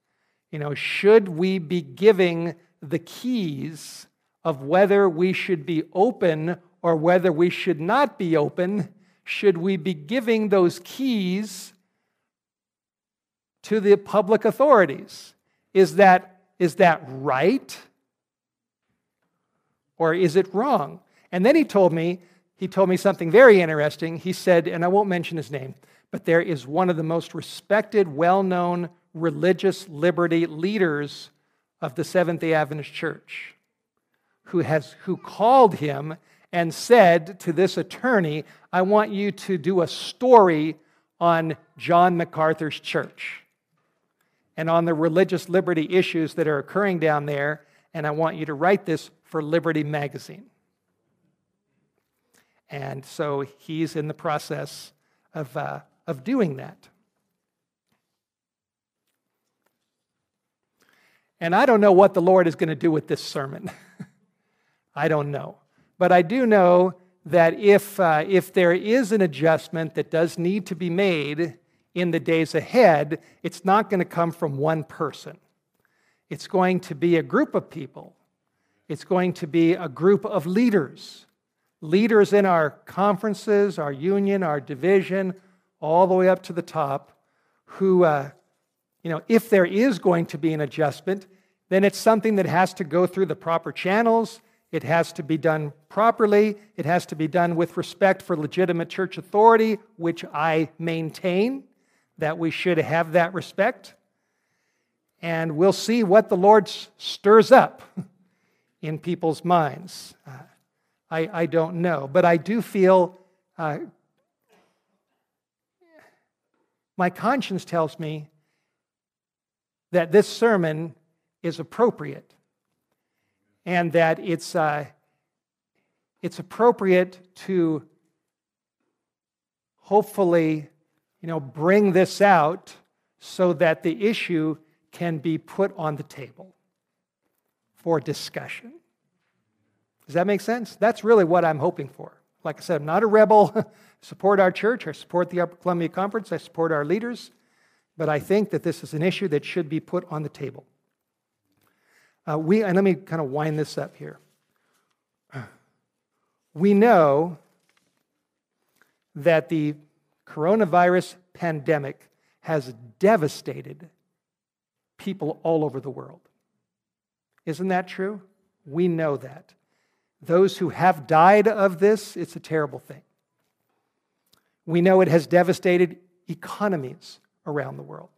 You know, should we be giving the keys of whether we should be open or whether we should not be open? Should we be giving those keys to the public authorities. Is that, is that right? Or is it wrong? And then he told me, he told me something very interesting. He said, and I won't mention his name, but there is one of the most respected, well known religious liberty leaders of the Seventh day Adventist Church who, has, who called him and said to this attorney, I want you to do a story on John MacArthur's church and on the religious liberty issues that are occurring down there, and I want you to write this for Liberty Magazine. And so he's in the process of, uh, of doing that. And I don't know what the Lord is going to do with this sermon. I don't know. But I do know that if, uh, if there is an adjustment that does need to be made in the days ahead, it's not going to come from one person. It's going to be a group of people. It's going to be a group of leaders. Leaders in our conferences, our union, our division, all the way up to the top, who, uh, you know, if there is going to be an adjustment, then it's something that has to go through the proper channels. It has to be done properly. It has to be done with respect for legitimate church authority, which I maintain that we should have that respect. And we'll see what the Lord stirs up in people's minds. Uh, I, I don't know. But I do feel uh, my conscience tells me that this sermon is appropriate and that it's, uh, it's appropriate to hopefully you know, bring this out so that the issue can be put on the table for discussion. Does that make sense? That's really what I'm hoping for. Like I said, I'm not a rebel. I support our church. I support the Upper Columbia Conference. I support our leaders. But I think that this is an issue that should be put on the table. Uh, we, and let me kind of wind this up here. We know that the coronavirus pandemic has devastated people all over the world. Isn't that true? We know that. Those who have died of this, it's a terrible thing. We know it has devastated economies around the world.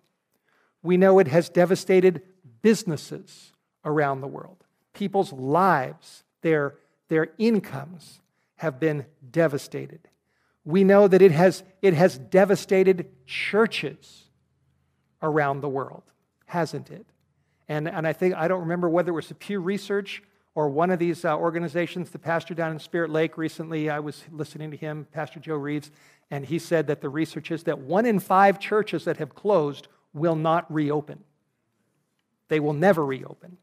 We know it has devastated businesses around the world. People's lives, their, their incomes have been devastated. We know that it has, it has devastated churches around the world, hasn't it? And, and I think, I don't remember whether it was the Pew Research or one of these uh, organizations, the pastor down in Spirit Lake recently, I was listening to him, Pastor Joe Reeves, and he said that the research is that one in five churches that have closed will not reopen. They will never reopen.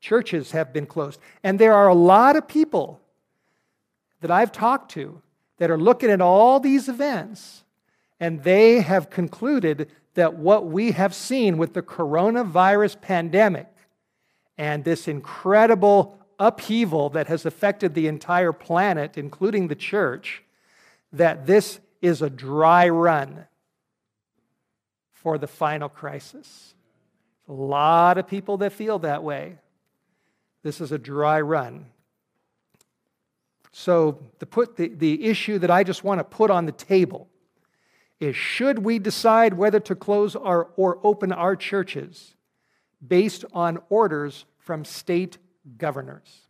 Churches have been closed. And there are a lot of people that I've talked to that are looking at all these events, and they have concluded that what we have seen with the coronavirus pandemic and this incredible upheaval that has affected the entire planet, including the church, that this is a dry run for the final crisis. A lot of people that feel that way. This is a dry run. So, the, put, the, the issue that I just want to put on the table is should we decide whether to close our, or open our churches based on orders from state governors?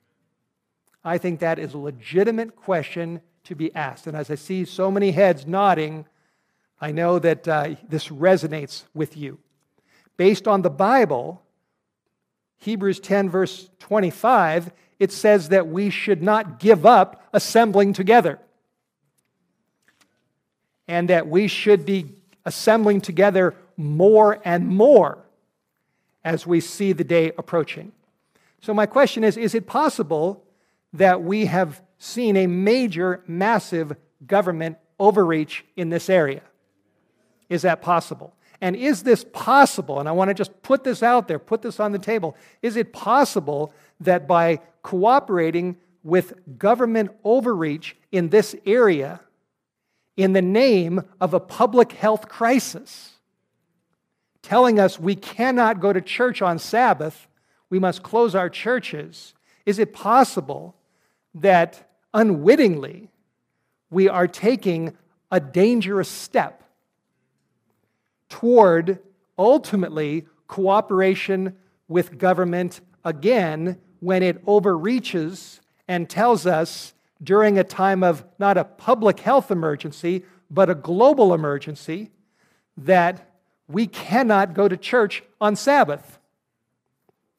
I think that is a legitimate question to be asked. And as I see so many heads nodding, I know that uh, this resonates with you. Based on the Bible, Hebrews 10, verse 25, it says that we should not give up assembling together. And that we should be assembling together more and more as we see the day approaching. So, my question is Is it possible that we have seen a major, massive government overreach in this area? Is that possible? And is this possible? And I want to just put this out there, put this on the table. Is it possible that by cooperating with government overreach in this area, in the name of a public health crisis, telling us we cannot go to church on Sabbath, we must close our churches, is it possible that unwittingly we are taking a dangerous step toward ultimately cooperation with government again when it overreaches and tells us during a time of not a public health emergency, but a global emergency, that we cannot go to church on Sabbath.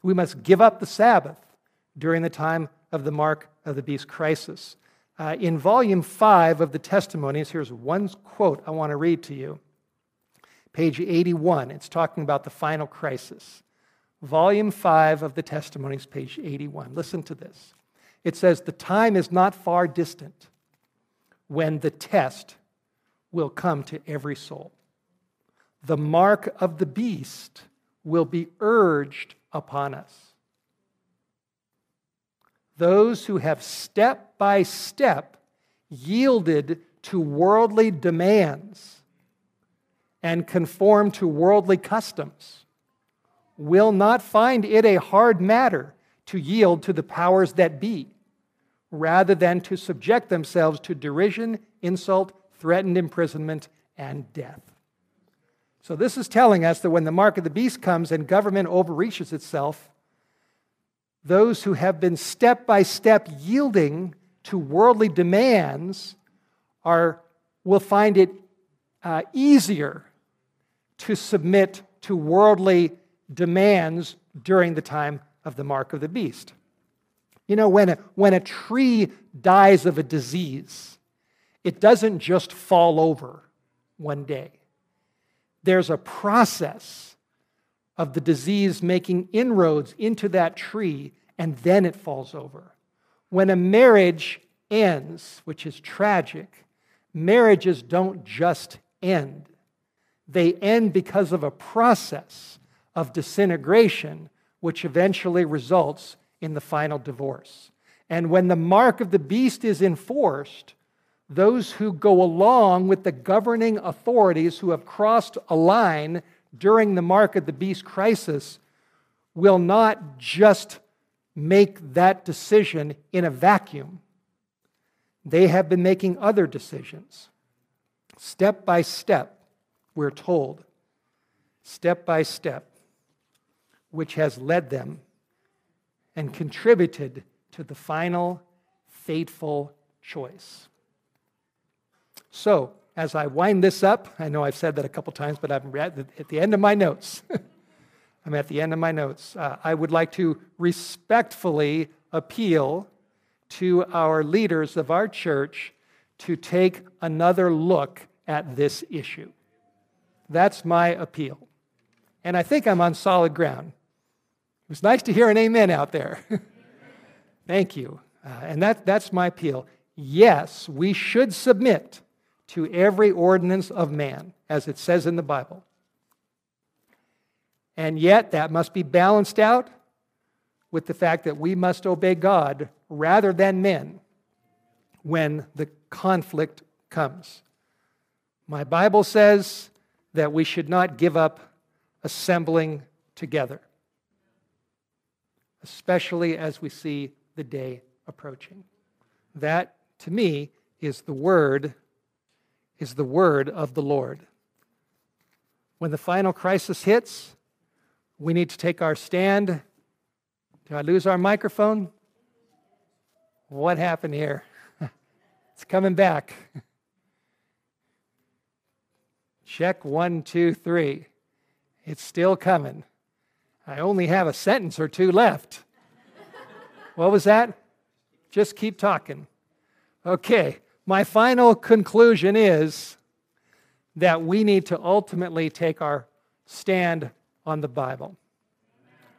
We must give up the Sabbath during the time of the mark of the beast crisis. Uh, in volume five of the testimonies, here's one quote I want to read to you. Page 81, it's talking about the final crisis. Volume 5 of the testimonies, page 81. Listen to this. It says, The time is not far distant when the test will come to every soul. The mark of the beast will be urged upon us. Those who have step by step yielded to worldly demands and conformed to worldly customs will not find it a hard matter to yield to the powers that be rather than to subject themselves to derision, insult, threatened imprisonment, and death. So, this is telling us that when the mark of the beast comes and government overreaches itself, those who have been step by step yielding to worldly demands are, will find it uh, easier to submit to worldly demands during the time of the mark of the beast. You know, when a, when a tree dies of a disease, it doesn't just fall over one day. There's a process of the disease making inroads into that tree, and then it falls over. When a marriage ends, which is tragic, marriages don't just end, they end because of a process of disintegration, which eventually results in the final divorce. And when the mark of the beast is enforced, those who go along with the governing authorities who have crossed a line during the mark of the beast crisis will not just make that decision in a vacuum. They have been making other decisions. Step by step, we're told, step by step, which has led them and contributed to the final fateful choice. So, as I wind this up, I know I've said that a couple times, but I'm at the end of my notes. I'm at the end of my notes. Uh, I would like to respectfully appeal to our leaders of our church to take another look at this issue. That's my appeal. And I think I'm on solid ground. It was nice to hear an amen out there. Thank you. Uh, and that, that's my appeal. Yes, we should submit to every ordinance of man, as it says in the Bible. And yet, that must be balanced out with the fact that we must obey God rather than men when the conflict comes. My Bible says that we should not give up assembling together especially as we see the day approaching. That, to me, is the word, is the word of the Lord. When the final crisis hits, we need to take our stand. Did I lose our microphone? What happened here? it's coming back. Check one, two, three. It's still coming. I only have a sentence or two left. what was that? Just keep talking. Okay, my final conclusion is that we need to ultimately take our stand on the Bible.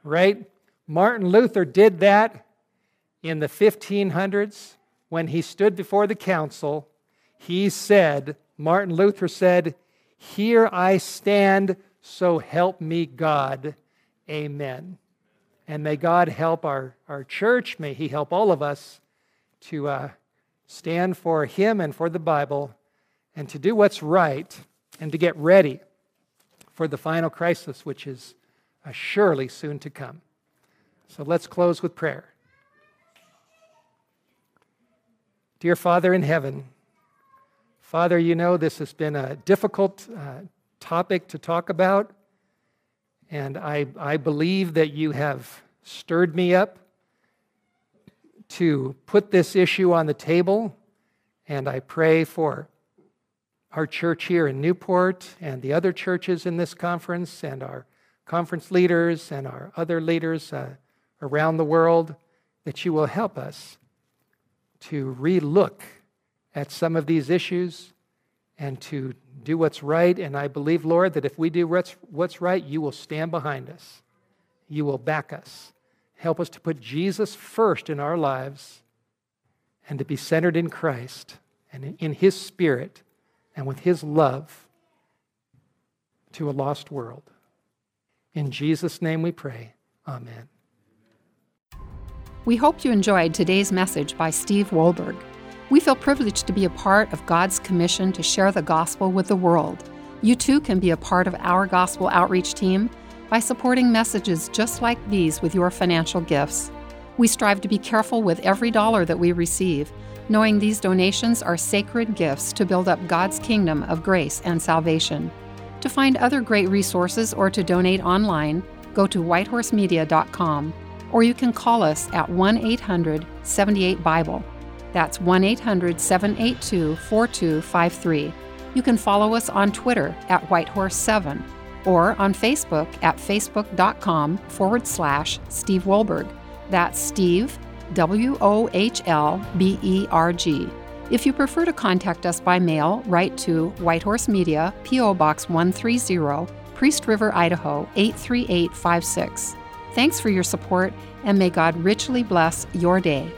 Right? Martin Luther did that in the 1500s when he stood before the council. He said, Martin Luther said, Here I stand, so help me God. Amen. And may God help our, our church. May He help all of us to uh, stand for Him and for the Bible and to do what's right and to get ready for the final crisis, which is uh, surely soon to come. So let's close with prayer. Dear Father in heaven, Father, you know this has been a difficult uh, topic to talk about, and I, I believe that you have stirred me up to put this issue on the table, and I pray for our church here in Newport and the other churches in this conference and our conference leaders and our other leaders uh, around the world that you will help us to relook at some of these issues and to do what's right. And I believe, Lord, that if we do what's, what's right, you will stand behind us. You will back us. Help us to put Jesus first in our lives and to be centered in Christ and in His Spirit and with His love to a lost world. In Jesus' name we pray. Amen. We hope you enjoyed today's message by Steve Wohlberg. We feel privileged to be a part of God's commission to share the gospel with the world. You too can be a part of our gospel outreach team by supporting messages just like these with your financial gifts. We strive to be careful with every dollar that we receive knowing these donations are sacred gifts to build up God's kingdom of grace and salvation. To find other great resources or to donate online, go to whitehorsemedia.com or you can call us at 1 800 78 Bible. That's 1 800 782 4253. You can follow us on Twitter at Whitehorse7 or on Facebook at facebook.com forward slash Steve Wohlberg. That's Steve, W O H L B E R G. If you prefer to contact us by mail, write to Whitehorse Media, P.O. Box 130, Priest River, Idaho 83856. Thanks for your support, and may God richly bless your day.